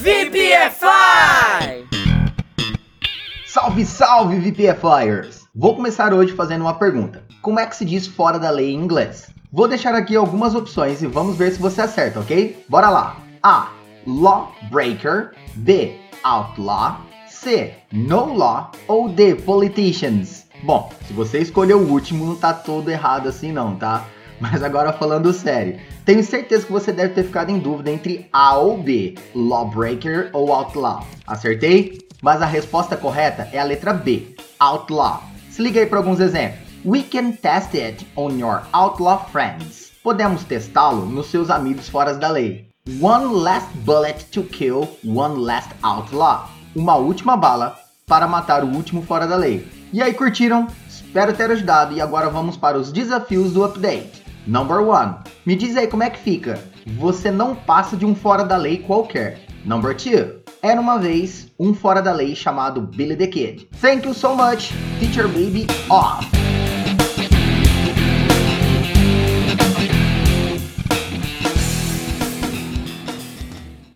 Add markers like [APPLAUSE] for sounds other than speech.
VPFI! Salve, salve, VPFIers! Vou começar hoje fazendo uma pergunta. Como é que se diz fora da lei em inglês? Vou deixar aqui algumas opções e vamos ver se você acerta, ok? Bora lá! A. Lawbreaker B. Outlaw C. No law ou D. Politicians? Bom, se você escolheu o último, não tá todo errado assim não, tá? [LAUGHS] Mas agora falando sério, tenho certeza que você deve ter ficado em dúvida entre A ou B, Lawbreaker ou Outlaw. Acertei? Mas a resposta correta é a letra B, Outlaw. Se liga aí para alguns exemplos. We can test it on your outlaw friends. Podemos testá-lo nos seus amigos fora da lei. One last bullet to kill one last outlaw. Uma última bala para matar o último fora da lei. E aí, curtiram? Espero ter ajudado e agora vamos para os desafios do update. Number 1. Me diz aí como é que fica. Você não passa de um fora da lei qualquer. Number 2. Era uma vez um fora da lei chamado Billy the Kid. Thank you so much, Teacher Baby off!